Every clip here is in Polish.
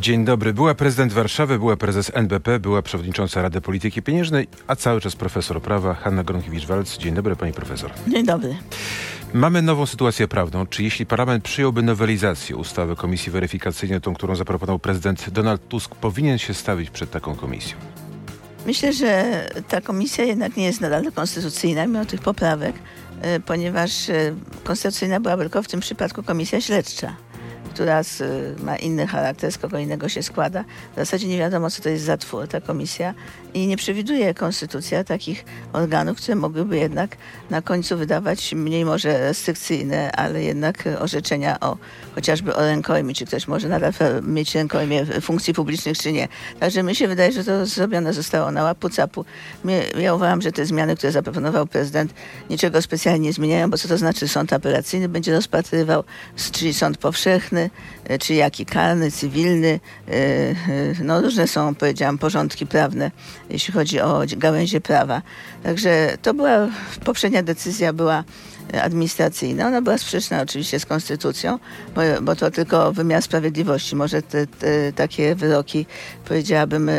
Dzień dobry. Była prezydent Warszawy, była prezes NBP, była przewodnicząca Rady Polityki Pieniężnej, a cały czas profesor prawa Hanna Gronkiewicz-Walc. Dzień dobry, pani profesor. Dzień dobry. Mamy nową sytuację prawną. Czy jeśli parlament przyjąłby nowelizację ustawy Komisji Weryfikacyjnej, tą, którą zaproponował prezydent Donald Tusk, powinien się stawić przed taką komisją? Myślę, że ta komisja jednak nie jest nadal konstytucyjna, mimo tych poprawek, e, ponieważ e, konstytucyjna była tylko w tym przypadku komisja śledcza która z, ma inny charakter, z kogo innego się składa. W zasadzie nie wiadomo, co to jest za twór, ta komisja i nie przewiduje konstytucja takich organów, które mogłyby jednak na końcu wydawać mniej może restrykcyjne, ale jednak orzeczenia o chociażby o rękojmi, czy ktoś może nadal mieć rękojmie funkcji publicznych, czy nie. Także mi się wydaje, że to zrobione zostało na łapu capu. Ja uważam, że te zmiany, które zaproponował prezydent, niczego specjalnie nie zmieniają, bo co to znaczy sąd apelacyjny będzie rozpatrywał, czyli sąd powszechny, E, czy jaki karny, cywilny. E, e, no różne są, powiedziałam, porządki prawne, jeśli chodzi o gałęzie prawa. Także to była, poprzednia decyzja była administracyjna. Ona była sprzeczna oczywiście z konstytucją, bo, bo to tylko wymiar sprawiedliwości może te, te, takie wyroki, powiedziałabym,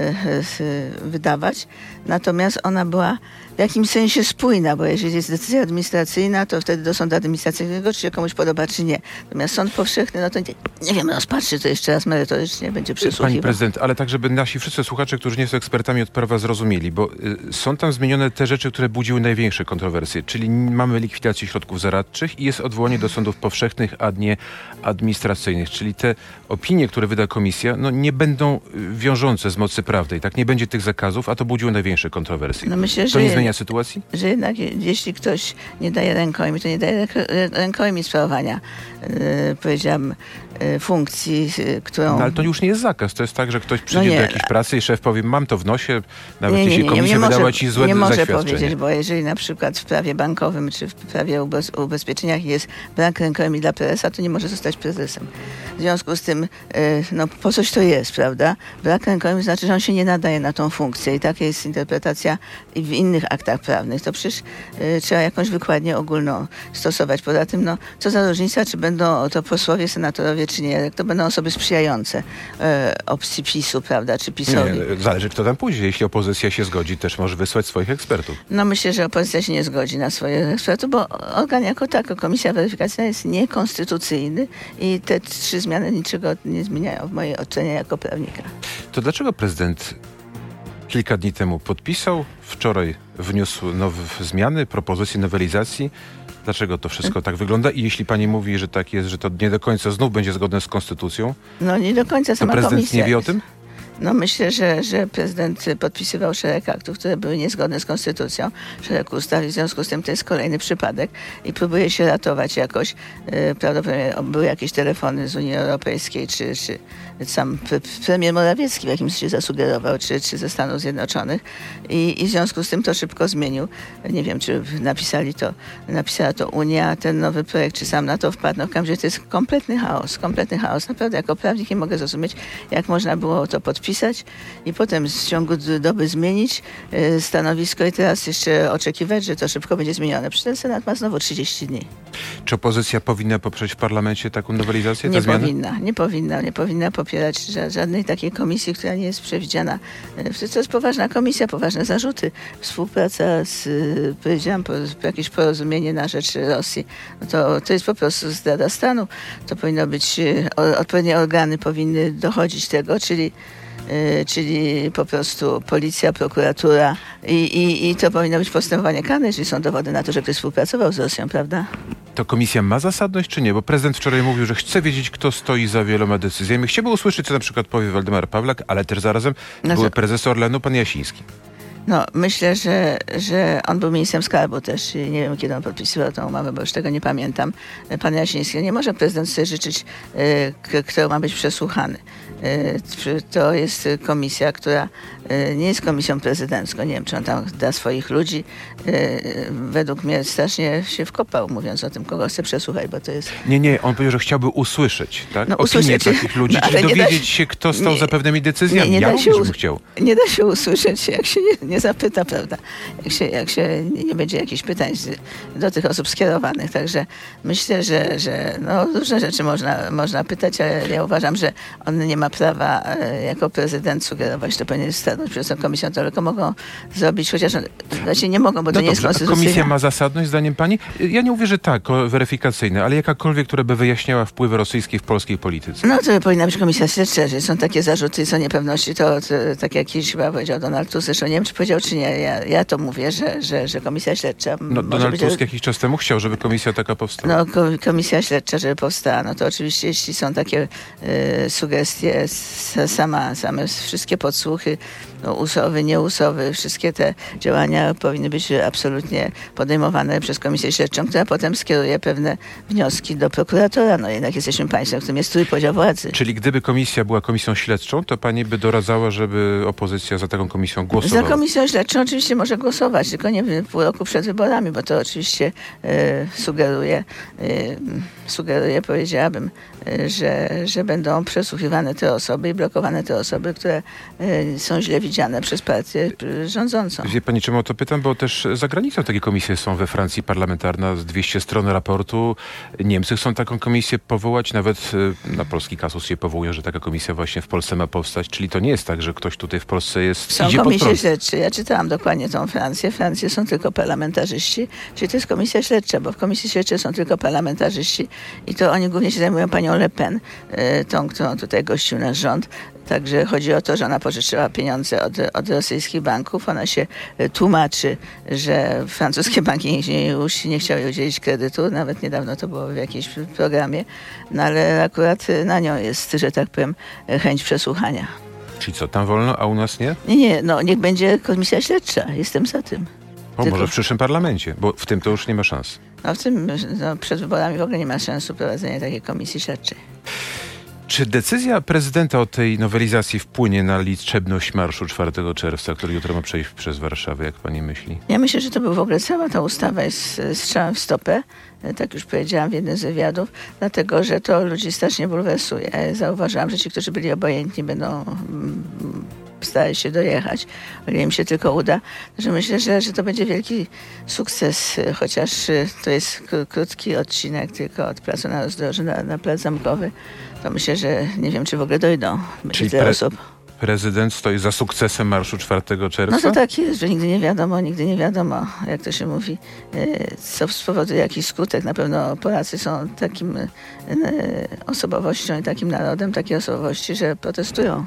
wydawać. Natomiast ona była w jakimś sensie spójna, bo jeżeli jest decyzja administracyjna, to wtedy do sądu administracyjnego, czy się komuś podoba, czy nie. Natomiast sąd powszechny, no to nie, nie wiem, rozpatrzy to jeszcze raz merytorycznie, będzie przesłuchiwał. Pani prezydent, ale tak, żeby nasi wszyscy słuchacze, którzy nie są ekspertami od prawa zrozumieli, bo y, są tam zmienione te rzeczy, które budziły największe kontrowersje, czyli mamy likwidację środków zaradczych i jest odwołanie do sądów powszechnych, a nie administracyjnych, czyli te opinie, które wyda komisja, no nie będą y, wiążące z mocy prawnej, tak? Nie będzie tych zakazów, a to budziło największe kontrowersje. No myślę, to nie zmienia sytuacji? Że jednak jeśli ktoś nie daje rękojmi, to nie daje rękojmi sprawowania, yy, powiedziałam, yy, funkcji, yy, którą... No ale to już nie jest zakaz. To jest tak, że ktoś przyjdzie no do jakiejś pracy i szef powie, mam to w nosie, nawet nie, nie, jeśli komisja nie, nie wydała ci złe Nie może powiedzieć, bo jeżeli na przykład w prawie bankowym czy w prawie o ubezpieczeniach jest brak rękojmi dla prezesa, to nie może zostać prezesem. W związku z tym, no po coś to jest, prawda? Brak rękojmi znaczy, że on się nie nadaje na tą funkcję i taka jest interpretacja w innych aktach aktach prawnych, to przecież y, trzeba jakąś wykładnię ogólną stosować. Poza tym, no, co za różnica, czy będą to posłowie, senatorowie, czy nie, jak to będą osoby sprzyjające y, opcji PiSu, prawda, czy PiSowi. Nie, zależy, kto tam pójdzie. Jeśli opozycja się zgodzi, też może wysłać swoich ekspertów. No myślę, że opozycja się nie zgodzi na swoich ekspertów, bo organ jako tako, Komisja Weryfikacyjna jest niekonstytucyjny i te trzy zmiany niczego nie zmieniają w mojej ocenie jako prawnika. To dlaczego prezydent kilka dni temu podpisał, wczoraj wniósł nowe zmiany, propozycje nowelizacji. Dlaczego to wszystko tak wygląda? I jeśli pani mówi, że tak jest, że to nie do końca znów będzie zgodne z konstytucją, no nie do końca sama to prezydent nie wie o tym? No myślę, że, że prezydent podpisywał szereg aktów, które były niezgodne z konstytucją, szereg ustaw w związku z tym to jest kolejny przypadek i próbuje się ratować jakoś. E, prawdopodobnie były jakieś telefony z Unii Europejskiej, czy, czy sam premier Morawiecki w jakimś się zasugerował, czy, czy ze Stanów Zjednoczonych I, i w związku z tym to szybko zmienił. Nie wiem, czy napisali to, napisała to Unia, ten nowy projekt, czy sam na to wpadł. No w każdym razie to jest kompletny chaos, kompletny chaos. Naprawdę jako prawnik nie mogę zrozumieć, jak można było to podpisać podpisać i potem w ciągu doby zmienić e, stanowisko i teraz jeszcze oczekiwać, że to szybko będzie zmienione. Przecież ten Senat ma znowu 30 dni. Czy opozycja powinna poprzeć w parlamencie taką nowelizację? Nie powinna, nie powinna, nie powinna popierać żadnej takiej komisji, która nie jest przewidziana. E, to jest poważna komisja, poważne zarzuty. Współpraca z, e, powiedziałam, jakieś porozumienie na rzecz Rosji. No to, to jest po prostu zdrada stanu. To powinno być, odpowiednie organy powinny dochodzić tego, czyli czyli po prostu policja, prokuratura i, i, i to powinno być postępowanie karne, jeżeli są dowody na to, że ktoś współpracował z Rosją, prawda? To komisja ma zasadność, czy nie? Bo prezydent wczoraj mówił, że chce wiedzieć, kto stoi za wieloma decyzjami. Chciałby usłyszeć, co na przykład powie Waldemar Pawlak, ale też zarazem no były prezes Orlenu, pan Jasiński. No, myślę, że, że on był ministrem skarbu też. Nie wiem, kiedy on podpisywał tę umowę, bo już tego nie pamiętam. Pan Jasiński. Nie może prezydent sobie życzyć, y, kto ma być przesłuchany. Y, to jest komisja, która y, nie jest komisją prezydencką. Nie wiem, czy on tam da swoich ludzi. Według mnie strasznie się wkopał, mówiąc o tym, kogo chce przesłuchać, bo to jest... Nie, nie, on powiedział, że chciałby usłyszeć, tak? No, usłyszeć. takich ludzi, no, czyli dowiedzieć się, kto stał nie, za pewnymi decyzjami. Nie, nie ja da się, chciał. Nie da się usłyszeć, jak się nie, nie zapyta, prawda? Jak się, jak się nie będzie jakichś pytań do tych osób skierowanych. Także myślę, że, że no, różne rzeczy można, można pytać, ale ja uważam, że on nie ma ma prawa e, jako prezydent sugerować, to powinien stanąć przed tą komisją, to tylko mogą zrobić, chociaż no, znaczy nie mogą, bo to No nie jest dobrze, konstytucyjne. komisja ma zasadność zdaniem pani? Ja nie mówię, że tak, o, weryfikacyjne, ale jakakolwiek, która by wyjaśniała wpływy rosyjskie w polskiej polityce. No to powinna być komisja śledcza, że są takie zarzuty i są niepewności, to, to tak jak kiedyś chyba powiedział Donald Tusk, zresztą nie wiem, czy powiedział, czy nie, ja, ja to mówię, że, że, że komisja śledcza No, Donald być... Tusk jakiś czas temu chciał, żeby komisja taka powstała. No, ko- komisja śledcza, żeby powstała, no to oczywiście jeśli są takie e, sugestie, sama, same wszystkie podsłuchy, no, usowy, nieusowy, wszystkie te działania powinny być absolutnie podejmowane przez komisję śledczą, która potem skieruje pewne wnioski do prokuratora. No jednak jesteśmy państwem, w którym jest trójpodział władzy. Czyli gdyby komisja była komisją śledczą, to pani by doradzała, żeby opozycja za taką komisją Za głosowała. komisją śledczą oczywiście może głosować, tylko nie w- pół roku przed wyborami, bo to oczywiście e, sugeruje, e, sugeruje, powiedziałabym, e, że, że będą przesłuchiwane te osoby i blokowane te osoby, które są źle widziane przez partię e, rządzącą. Wie pani, czemu o to pytam? Bo też za granicą takie komisje są we Francji parlamentarna, z 200 stron raportu. Niemcy chcą taką komisję powołać, nawet e, na polski kasus się powołują, że taka komisja właśnie w Polsce ma powstać. Czyli to nie jest tak, że ktoś tutaj w Polsce jest, Są komisje śledcze. Ja czytałam dokładnie tą Francję. W Francji są tylko parlamentarzyści. Czyli to jest komisja śledcza, bo w komisji śledczej są tylko parlamentarzyści i to oni głównie się zajmują panią Le Pen, y, tą, którą tutaj gościł nasz rząd. Także chodzi o to, że ona pożyczyła pieniądze od, od rosyjskich banków. Ona się y, tłumaczy, że francuskie banki nie, nie, już nie chciały jej udzielić kredytu. Nawet niedawno to było w jakimś programie. No ale akurat na nią jest, że tak powiem, chęć przesłuchania. Czyli co, tam wolno, a u nas nie? Nie, nie, no niech będzie komisja śledcza. Jestem za tym. O, Tylko- może w przyszłym parlamencie, bo w tym to już nie ma szans. No w tym no, przed wyborami w ogóle nie ma sensu prowadzenia takiej komisji śledczej. Czy decyzja prezydenta o tej nowelizacji wpłynie na liczebność marszu 4 czerwca, który jutro ma przejść przez Warszawę, jak pani myśli? Ja myślę, że to był w ogóle cała ta ustawa jest e, strzałem w stopę, e, tak już powiedziałam w jednym z wywiadów, dlatego że to ludzi strasznie bulwersuje. Ja Zauważyłam, że ci, którzy byli obojętni, będą mm, starali się dojechać, o ile im się tylko uda. Że myślę, że, że to będzie wielki sukces, chociaż e, to jest kró- krótki odcinek tylko od placu na rozdrożu na, na plac zamkowy. To myślę, że nie wiem, czy w ogóle dojdą. Będzie Czyli tyle pre- osób. Prezydent stoi za sukcesem marszu 4 czerwca? No to tak jest, że nigdy nie wiadomo, nigdy nie wiadomo, jak to się mówi, e, co spowoduje jakiś skutek. Na pewno Polacy są takim e, osobowością i takim narodem, takiej osobowości, że protestują.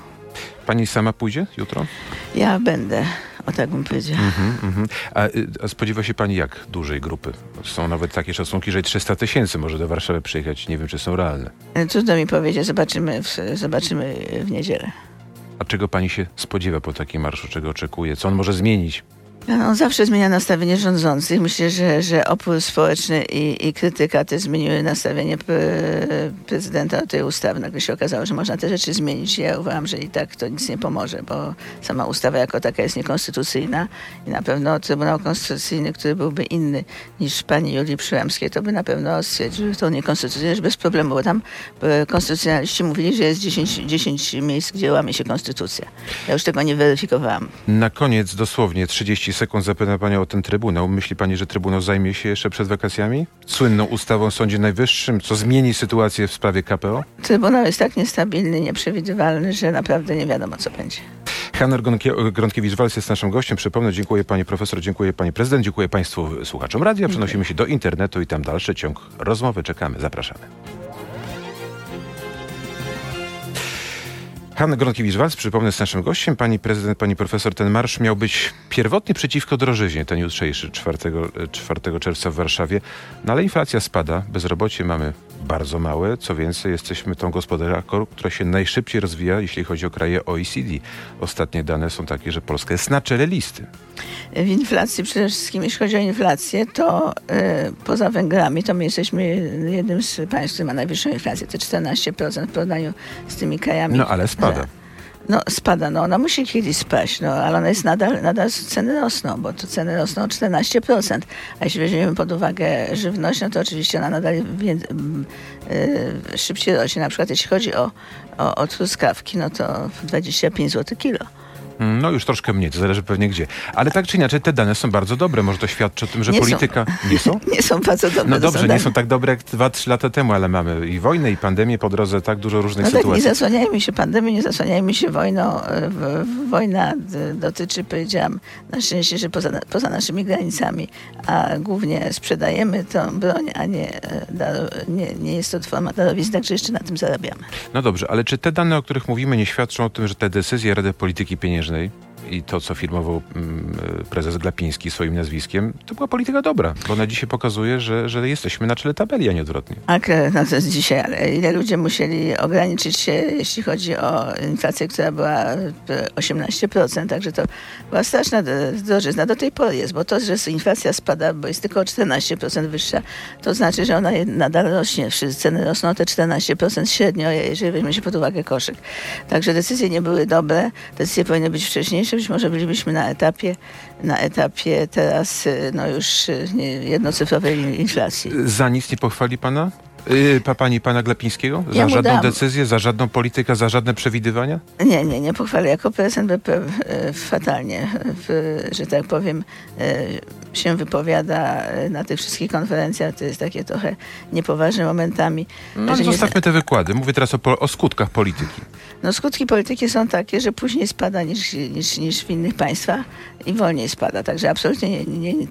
Pani sama pójdzie jutro? Ja będę, o tak bym powiedziała. Mhm, mhm. A, y, a spodziewa się pani jak dużej grupy? Są nawet takie szacunki, że i 300 tysięcy może do Warszawy przyjechać. Nie wiem, czy są realne. E, Trudno mi powiedzieć, zobaczymy w, zobaczymy w niedzielę. A czego pani się spodziewa po takim marszu? Czego oczekuje? Co on może zmienić? No, On zawsze zmienia nastawienie rządzących. Myślę, że, że opór społeczny i, i krytyka też zmieniły nastawienie pre, prezydenta do tej ustawy. Nagle się okazało, że można te rzeczy zmienić. Ja uważam, że i tak to nic nie pomoże, bo sama ustawa jako taka jest niekonstytucyjna i na pewno Trybunał Konstytucyjny, który byłby inny niż pani Julii Przyłębskiej, to by na pewno stwierdził, niekonstytucyjne, że bez problemu, bo tam e, konstytucjonaliści mówili, że jest 10, 10 miejsc, gdzie łamie się konstytucja. Ja już tego nie weryfikowałam. Na koniec, dosłownie 30 sekund zapytam panią o ten Trybunał. Myśli pani, że Trybunał zajmie się jeszcze przed wakacjami? Słynną ustawą o Sądzie Najwyższym, co zmieni sytuację w sprawie KPO? Trybunał jest tak niestabilny, nieprzewidywalny, że naprawdę nie wiadomo, co będzie. Hanna Gronkie- Gronkiewicz-Walc jest naszym gościem. Przypomnę, dziękuję pani profesor, dziękuję pani prezydent, dziękuję państwu słuchaczom radia. Przenosimy się do internetu i tam dalszy ciąg rozmowy. Czekamy, zapraszamy. Hanna Gronkiewicz-Walc, przypomnę, jest naszym gościem. Pani prezydent, pani profesor, ten marsz miał być pierwotnie przeciwko drożyźnie, ten jutrzejszy, 4, 4 czerwca w Warszawie. No ale inflacja spada, bezrobocie mamy bardzo małe. Co więcej, jesteśmy tą gospodarką, która się najszybciej rozwija, jeśli chodzi o kraje OECD. Ostatnie dane są takie, że Polska jest na czele listy. W inflacji, przede wszystkim jeśli chodzi o inflację, to e, poza Węgrami, to my jesteśmy jednym z państw, które ma najwyższą inflację, to 14% w porównaniu z tymi krajami. No ale spada. E, No spada, no ona musi kiedyś spaść, no ale ona jest nadal, nadal ceny rosną, bo to ceny rosną o 14%. A jeśli weźmiemy pod uwagę żywność, no to oczywiście ona nadal wię- m, y, szybciej rośnie. Na przykład jeśli chodzi o, o, o truskawki, no to 25 zł kilo. No już troszkę mniej, to zależy pewnie gdzie. Ale tak czy inaczej, te dane są bardzo dobre. Może to świadczy o tym, że Nie są. polityka... Nie są? Nie są bardzo dobre. No dobrze, są nie są tak dobre jak 2-3 lata temu, ale mamy i wojnę, i pandemię po drodze, tak dużo różnych No tak, nie sytuacji. zasłaniajmy się pandemią, nie zasłaniajmy się wojną. E, Wojna dotyczy, powiedziałam, na szczęście, że poza, poza naszymi granicami, a głównie sprzedajemy tą broń, a nie, e, nie, nie jest to forma darowizny, także jeszcze na tym zarabiamy. No dobrze, ale czy te dane, o których mówimy, nie świadczą o tym, że te decyzje Rady Polityki Pieniężnej najwyżej. I to, co firmował mm, prezes Glapiński swoim nazwiskiem, to była polityka dobra, bo ona dzisiaj pokazuje, że, że jesteśmy na czele tabeli, a nie odwrotnie. A k- no to jest dzisiaj, ale ile ludzie musieli ograniczyć się, jeśli chodzi o inflację, która była e, 18%, także to była straszna d- drożyzna. Do tej pory jest, bo to, że inflacja spada, bo jest tylko o 14% wyższa, to znaczy, że ona nadal rośnie. Wszyscy ceny rosną te 14% średnio, jeżeli weźmie się pod uwagę koszyk. Także decyzje nie były dobre, decyzje powinny być wcześniejsze, być może bylibyśmy na etapie, na etapie teraz y, no już y, jednocyfrowej inflacji. Za nic nie pochwali pana? Yy, pa, pani pana Glapińskiego? Za Ja żadną dam. decyzję, za żadną politykę, za żadne przewidywania? Nie, nie, nie pochwalę. Jako prezydent BP e, fatalnie, w, że tak powiem, e, się wypowiada e, na tych wszystkich konferencjach. To jest takie trochę niepoważne momentami. No nie- zostawmy te wykłady. Mówię teraz o, o skutkach polityki. No skutki polityki są takie, że później spada niż, niż, niż w innych państwach i wolniej spada. Także absolutnie nie, nie,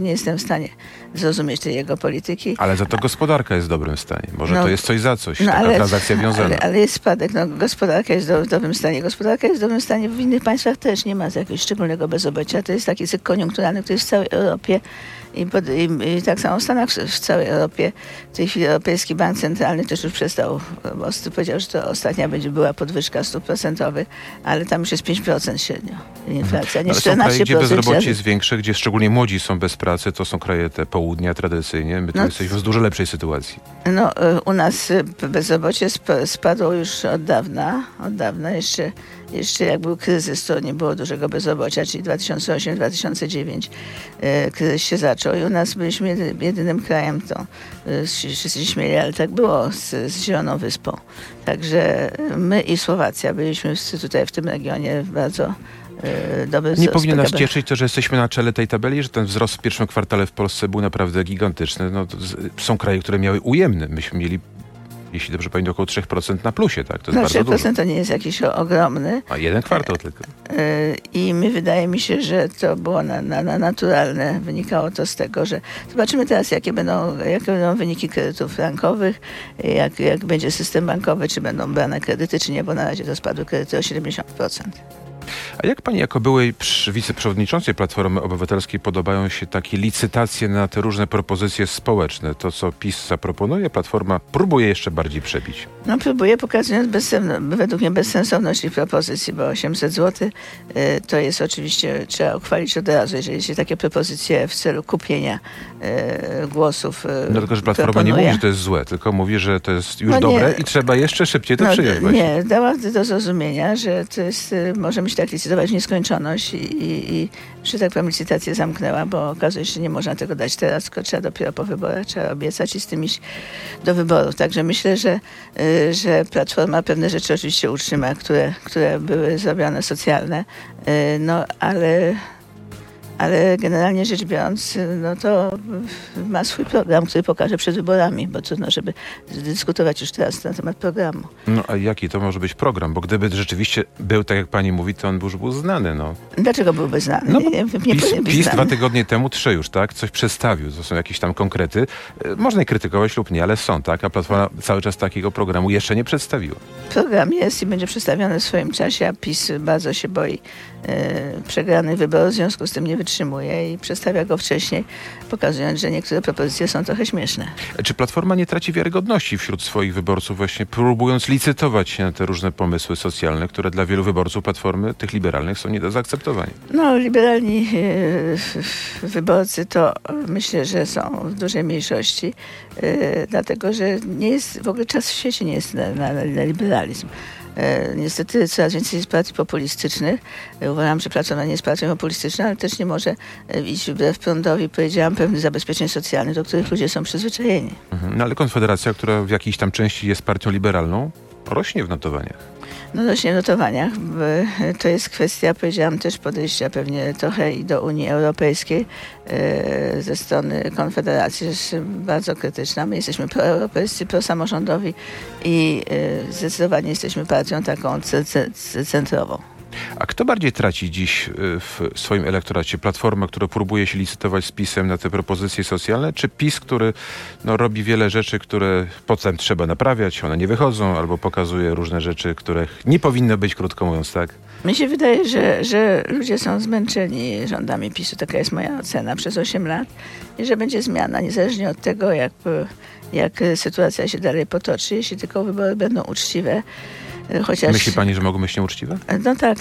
nie jestem w stanie zrozumieć tej jego polityki. Ale za to gospodarka jest w dobrym stanie. Może No, to jest coś za coś, taka transakcja wiązana. Ale, ale jest spadek. No, gospodarka jest w dobrym stanie. Gospodarka jest w dobrym stanie. W innych państwach też nie ma jakiegoś szczególnego bezrobocia. To jest taki cykl koniunkturalny, który jest w całej Europie. I, pod, i, I tak samo w Stanach, w całej Europie. W tej chwili Europejski Bank Centralny też już przestał, bo powiedział, że to ostatnia będzie była podwyżka stóp procentowych, ale tam już jest 5% średnio inflacja, nie Ale są kraje, gdzie 14%. bezrobocie jest większe, gdzie szczególnie młodzi są bez pracy, to są kraje te południa tradycyjnie. My tu No, jesteśmy w dużo lepszej sytuacji. No, y, u nas y, bezrobocie sp- spadło już od dawna, od dawna. Jeszcze, jeszcze jak był kryzys, to nie było dużego bezrobocia, czyli 2008-2009 y, kryzys się zaczął i u nas byliśmy jedy, jedynym krajem, to się- wszyscy się śmieli, ale tak było z, z Zieloną Wyspą. Także my i Słowacja byliśmy tutaj w tym regionie bardzo y, dobry Nie powinien nas cieszyć to, że jesteśmy na czele tej tabeli, że ten wzrost w pierwszym kwartale w Polsce był naprawdę gigantyczny. No, są kraje, które miały ujemny. Myśmy mieli, jeśli dobrze pamiętam, około 3% na plusie, tak? To jest No, bardzo dużo. 3% to nie jest jakiś ogromny. A jeden kwartał tylko. Y, I mi wydaje mi się, że to było na, na, na naturalne. Wynikało to z tego, że zobaczymy teraz, jakie będą, jakie będą wyniki kredytów frankowych, jak, jak będzie system bankowy, czy będą brane kredyty, czy nie, bo na razie to spadły kredyty o 70%. A jak pani jako byłej wiceprzewodniczącej Platformy Obywatelskiej podobają się takie licytacje na te różne propozycje społeczne? To, co PiS zaproponuje, Platforma próbuje jeszcze bardziej przebić. No próbuję pokazując bezsensowno, według mnie bezsensowność ich propozycji, bo 800 zł y, to jest oczywiście, trzeba uchwalić od razu, jeżeli się takie propozycje w celu kupienia y, głosów y, No tylko, że Platforma nie proponuje. mówi, że to jest złe, tylko mówi, że to jest już No nie. dobre i trzeba jeszcze szybciej to No, przyjąć. nie, dała do zrozumienia, że to jest, y, możemy się tak licytować nieskończoność i, i, i że tak powiem licytację zamknęła, bo okazuje się, że nie można tego dać teraz, tylko trzeba dopiero po wyborach, trzeba obiecać i z tym iść do wyborów. Także myślę, że, y, że Platforma pewne rzeczy oczywiście utrzyma, które, które były zrobione socjalne, y, no ale ale generalnie rzecz biorąc, no to ma swój program, który pokaże przed wyborami, bo trudno, żeby dyskutować już teraz na temat programu. No a jaki to może być program? Bo gdyby rzeczywiście był, tak jak pani mówi, to on już był znany. No. Dlaczego byłby znany? No, nie, nie, PiS, PiS dwa tygodnie temu, trzy już, tak? Coś przedstawił, to są jakieś tam konkrety. E, Można je krytykować lub nie, ale są, tak? A Platforma cały czas takiego programu jeszcze nie przedstawiła. Program jest i będzie przedstawiony w swoim czasie, a PiS bardzo się boi e, przegranych wyborów, w związku z tym nie wytrzymuje i przedstawia go wcześniej, pokazując, że niektóre propozycje są trochę śmieszne. Czy Platforma nie traci wiarygodności wśród swoich wyborców, właśnie próbując licytować się na te różne pomysły socjalne, które dla wielu wyborców Platformy, tych liberalnych, są nie do zaakceptowania? No, liberalni e, wyborcy to myślę, że są w dużej mniejszości, e, dlatego że nie jest, w ogóle czas w świecie nie jest na, na, na liberalizm. E, Niestety coraz więcej jest partii populistycznych. E, Uważam, że Platforma nie jest partią populistyczną, ale też nie może e, iść wbrew prądowi, powiedziałam, pewnych zabezpieczeń socjalnych, do których ludzie są przyzwyczajeni. Mhm. No ale Konfederacja, która w jakiejś tam części jest partią liberalną, rośnie w notowaniach. No rośnie w notowaniach. To jest kwestia, powiedziałam, też podejścia pewnie trochę i do Unii Europejskiej e, ze strony Konfederacji, jest bardzo krytyczna. My jesteśmy proeuropejscy, prosamorządowi i e, zdecydowanie jesteśmy partią taką centrową. A kto bardziej traci dziś y, w swoim elektoracie? Platforma, która próbuje się licytować z PiSem na te propozycje socjalne, czy PiS, który no, robi wiele rzeczy, które potem trzeba naprawiać, one nie wychodzą, albo pokazuje różne rzeczy, których nie powinno być, krótko mówiąc, tak? Mi się wydaje, że, że ludzie są zmęczeni rządami PiSu. Taka jest moja ocena przez 8 lat. I że będzie zmiana, niezależnie od tego, jak, jak sytuacja się dalej potoczy, jeśli tylko wybory będą uczciwe Chociaż, Myśli pani, że mogą być nieuczciwe? No tak,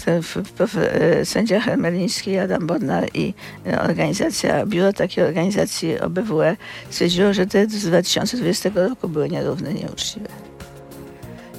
e, sędzia Hermeliński, Adam Bodnar i e, organizacja, biuro takiej organizacji OBWE stwierdziło, że te z 2020 roku były nierówne, nieuczciwe.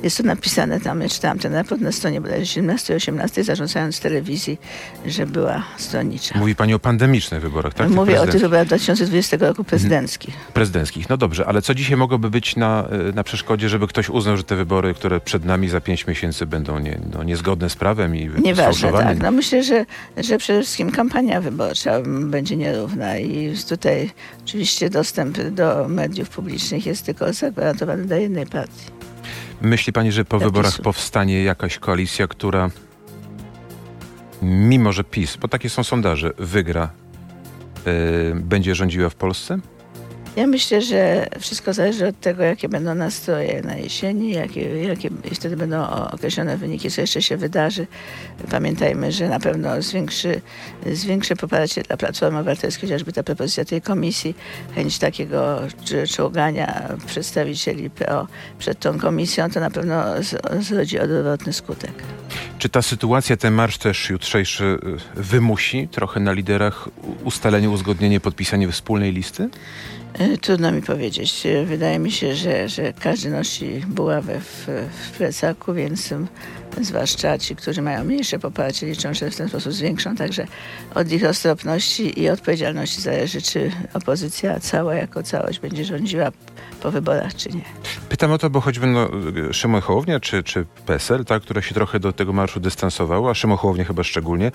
Jest to napisane tam, ja czytałam ten raport na stronie bodajże 17 18, zarządzając telewizji, że była stronnicza. Mówi pani o pandemicznych wyborach, tak? Mówię o tych wyborach 2020 roku prezydenckich. Mhm. Prezydenckich, no dobrze, ale co dzisiaj mogłoby być na, e, na przeszkodzie, żeby ktoś uznał, że te wybory, które przed nami za pięć miesięcy będą nie, no, niezgodne z prawem i Nieważne, tak. No myślę, że, że przede wszystkim kampania wyborcza będzie nierówna i tutaj oczywiście dostęp do mediów publicznych jest tylko zagwarantowany dla jednej partii. Myśli pani, że po wyborach powstanie jakaś koalicja, która mimo, że PiS, bo takie są sondaże, wygra, yy, będzie rządziła w Polsce? Ja myślę, że wszystko zależy od tego, jakie będą nastroje na jesieni, jakie, jakie wtedy będą określone wyniki, co jeszcze się wydarzy. Pamiętajmy, że na pewno zwiększy, zwiększy poparcie dla Platformy Obywatelskiej, chociażby ta propozycja tej komisji, chęć takiego czołgania przedstawicieli PO przed tą komisją, to na pewno zrodzi odwrotny skutek. Czy ta sytuacja, ten marsz też jutrzejszy y, wymusi trochę na liderach ustalenie, uzgodnienie, podpisanie wspólnej listy? E, trudno mi powiedzieć. E, wydaje mi się, że, że każdy nosi buławę w, w plecaku, więc zwłaszcza ci, którzy mają mniejsze poparcie, liczą, że w ten sposób zwiększą. Także od ich roztropności i odpowiedzialności zależy, czy opozycja cała jako całość będzie rządziła po wyborach, czy nie. Pytam o to, bo choćby no, Szymon Hołownia czy, czy PSL, tak, która się trochę do tego marszu dystansowała, a Szymon Hołownia chyba szczególnie,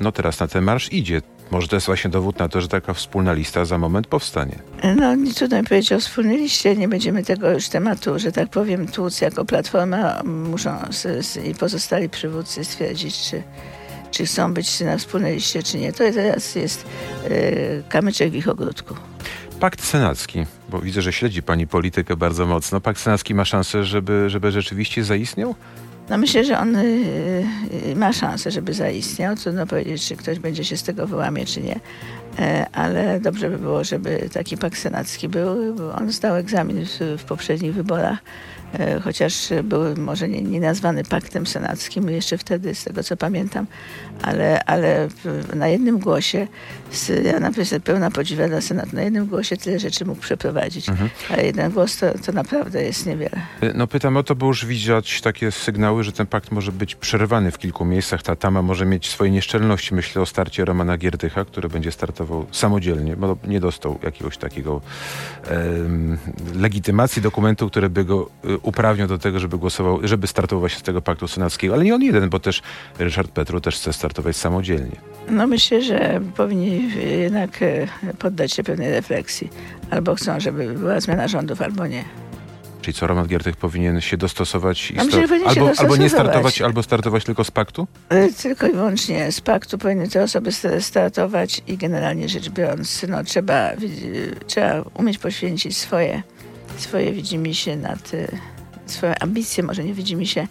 no teraz na ten marsz idzie. Może to jest właśnie dowód na to, że taka wspólna lista za moment powstanie. No, nie trudno mi powiedzieć o wspólnej liście. Nie będziemy tego już tematu, że tak powiem, tłuc jako platforma. Muszą i pozostali przywódcy stwierdzić, czy, czy chcą być na wspólnej liście, czy nie. To teraz jest yy, kamyczek w ich ogródku. Pakt senacki, bo widzę, że śledzi pani politykę bardzo mocno. Pakt senacki ma szansę, żeby, żeby rzeczywiście zaistniał? No myślę, że on y, y, ma szansę, żeby zaistniał. Trudno powiedzieć, czy ktoś będzie się z tego wyłamie, czy nie. E, ale dobrze by było, żeby taki pakt senacki był. Bo on zdał egzamin w, w poprzednich wyborach chociaż był może nie, nie, nazwany paktem senackim jeszcze wtedy, z tego co pamiętam, ale, ale na jednym głosie, ja naprawdę pełna podziwia dla Senatu, na jednym głosie tyle rzeczy mógł przeprowadzić, mhm. ale jeden głos to, to naprawdę jest niewiele. E, no pytam o to, bo już widać takie sygnały, że ten pakt może być przerwany w kilku miejscach. Ta Tama może mieć swoje nieszczelności. Myślę o starcie Romana Gierdycha, który będzie startował samodzielnie, bo nie dostał jakiegoś takiego legitymacji dokumentu, który by go e, uprawniał do tego, żeby głosował, żeby startował właśnie z tego paktu senackiego, ale nie on jeden, bo też Ryszard Petru też chce startować samodzielnie. No myślę, że powinni jednak e, poddać się pewnej refleksji. Albo chcą, żeby była zmiana rządów, albo nie. Czyli co, Roman Giertych powinien się dostosować? I sto... albo, się albo nie startować, albo startować tylko z paktu? E, tylko i wyłącznie z paktu powinny te osoby startować i generalnie rzecz biorąc, no, trzeba, trzeba umieć poświęcić swoje, swoje widzimisię nad swoje ambicje, może nie widzi mi się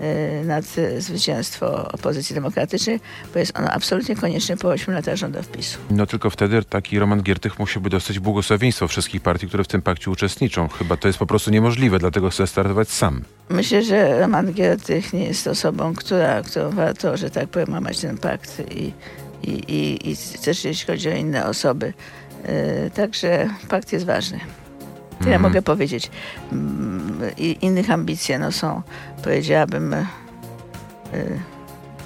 e, nad zwycięstwo opozycji demokratycznej, bo jest ono absolutnie konieczne po 8 latach rządów PiSu. No tylko wtedy taki Roman Giertych musiałby dostać błogosławieństwo wszystkich partii, które w tym pakcie uczestniczą. Chyba to jest po prostu niemożliwe, dlatego chce startować sam. Myślę, że Roman Giertych nie jest osobą, która, którą warto, że tak powiem, łamać ten pakt i, i, i, i też jeśli chodzi o inne osoby. Yy, także pakt jest ważny. Tyle mm. mogę powiedzieć. Mm, I innych ambicje no, są, powiedziałabym, y,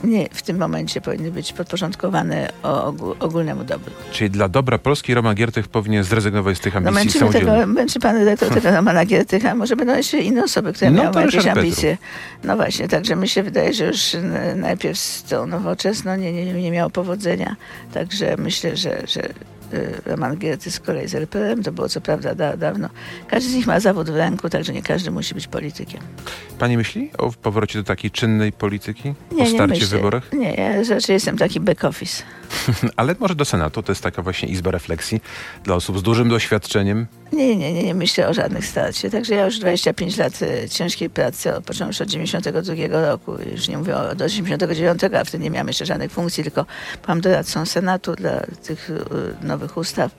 nie w tym momencie powinny być podporządkowane o, ogó- ogólnemu dobru. Czyli dla dobra Polski Roman Giertych powinien zrezygnować z tych No ambicji męczymy samodzielnych. tego, męczy pan redaktor tego Romana Giertycha. Może będą jeszcze inne osoby, które No miały jakieś ambicje. No właśnie, także mi się wydaje, że już najpierw z tą nowoczesną nie, nie, nie miało powodzenia. Także myślę, że, że Roman Gierty z kolei z RPM, to było co prawda da, dawno. Każdy z nich ma zawód w ręku, także nie każdy musi być politykiem. Pani myśli o powrocie do takiej czynnej polityki? Nie, o nie starcie myślę. w wyborach? Nie, ja raczej jestem taki back office. Ale może do Senatu, to jest taka właśnie izba refleksji dla osób z dużym doświadczeniem. Nie, nie, nie, nie myślę o żadnych starcie. Także ja już 25 lat e, ciężkiej pracy, począwszy od 92 roku, już nie mówię o, do 89, a wtedy nie miałam jeszcze żadnych funkcji, tylko byłam doradcą Senatu dla tych e, nowych ustaw.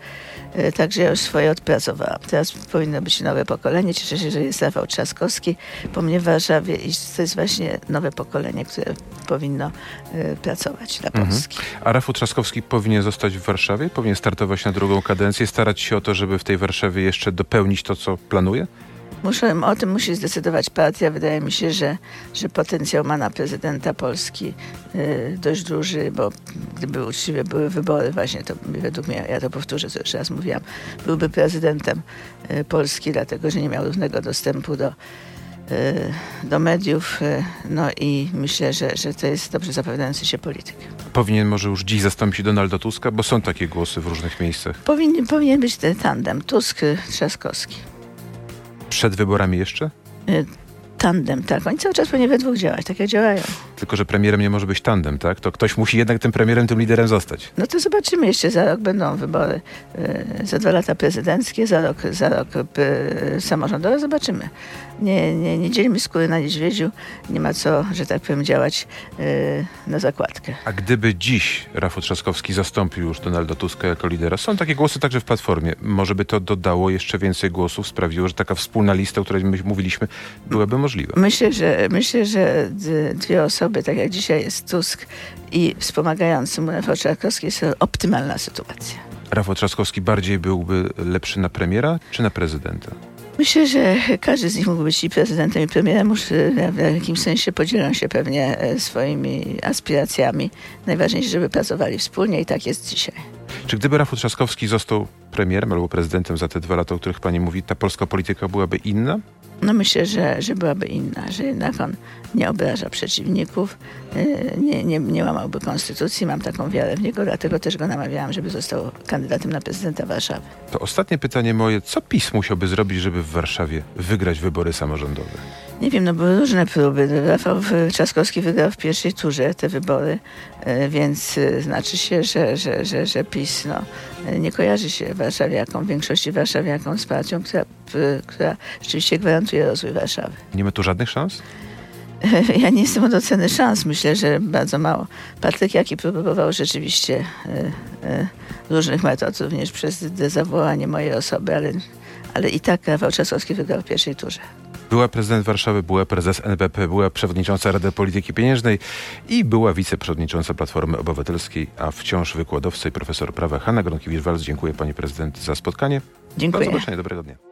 E, Także ja już swoje odpracowałam. Teraz powinno być nowe pokolenie. Cieszę się, że jest Rafał Trzaskowski po mnie w Warszawie i to jest właśnie nowe pokolenie, które powinno e, pracować dla Polski. A Rafał Trzaskowski powinien zostać w Warszawie? Powinien startować na drugą kadencję, starać się o to, żeby w tej Warszawie jeszcze dopełnić to, co planuje? Muszę, o tym musi zdecydować partia. Wydaje mi się, że, że potencjał ma na prezydenta Polski y, dość duży, bo gdyby uczciwie były wybory, właśnie to według mnie, ja to powtórzę, co już raz mówiłam, byłby prezydentem y, Polski, dlatego że nie miał równego dostępu do, y, do mediów. No i myślę, że, że to jest dobrze zapowiadający się polityk. Powinien może już dziś zastąpić Donalda Tuska, bo są takie głosy w różnych miejscach. Powinien, powinien być ten tandem Tusk-Trzaskowski. Przed wyborami jeszcze? Tandem, tak. Oni cały czas powinni we dwóch działać, tak jak działają. Tylko, że premierem nie może być tandem, tak? To ktoś musi jednak tym premierem, tym liderem zostać. No to zobaczymy jeszcze, za rok będą wybory, e, za dwa lata prezydenckie, za rok, za rok e, samorządowe, zobaczymy. Nie, nie, nie dzielimy skóry na niedźwiedziu, nie ma co, że tak powiem, działać e, na zakładkę. A gdyby dziś Rafał Trzaskowski zastąpił już Donalda Tuska jako lidera, są takie głosy także w Platformie, może by to dodało jeszcze więcej głosów, sprawiło, że taka wspólna lista, o której my mówiliśmy, byłaby możliwa. Myślę, że, myślę, że dwie osoby, tak jak dzisiaj jest Tusk i wspomagający mu Rafał Trzaskowski, jest to optymalna sytuacja. Rafał Trzaskowski bardziej byłby lepszy na premiera czy na prezydenta? Myślę, że każdy z nich mógł być i prezydentem, i premierem. W jakimś sensie podzielą się pewnie e, swoimi aspiracjami. Najważniejsze, żeby pracowali wspólnie i tak jest dzisiaj. Czy gdyby Rafał Trzaskowski został premierem albo prezydentem za te dwa lata, o których pani mówi, ta polska polityka byłaby inna? No myślę, że, że byłaby inna, że jednak on nie obraża przeciwników, e, nie, nie, nie łamałby konstytucji. Mam taką wiarę w niego, dlatego też go namawiałam, żeby został kandydatem na prezydenta Warszawy. To ostatnie pytanie moje, co PiS musiałby zrobić, żeby w Warszawie wygrać wybory samorządowe? Nie wiem, no były różne próby. Rafał Trzaskowski wygrał w pierwszej turze te wybory, e, więc e, znaczy się, że, że, że, że PiS no, e, nie kojarzy się warszawiakom, większości warszawiakom z partią, która, która rzeczywiście gwarantuje rozwój Warszawy. Nie ma tu żadnych szans? Ja nie jestem od oceny szans. Myślę, że bardzo mało. Patryk Jaki próbował rzeczywiście różnych metod, również przez zawołanie mojej osoby, ale, ale i tak Rafał Trzaskowski wygrał w pierwszej turze. Była prezydent Warszawy, była prezes NBP, była przewodnicząca Rady Polityki Pieniężnej i była wiceprzewodnicząca Platformy Obywatelskiej, a wciąż wykładowca i profesor prawa Hanna Gronkiewicz-Walc. Dziękuję pani prezydent za spotkanie. Do Dziękuję. zobaczenia, dobrego dnia.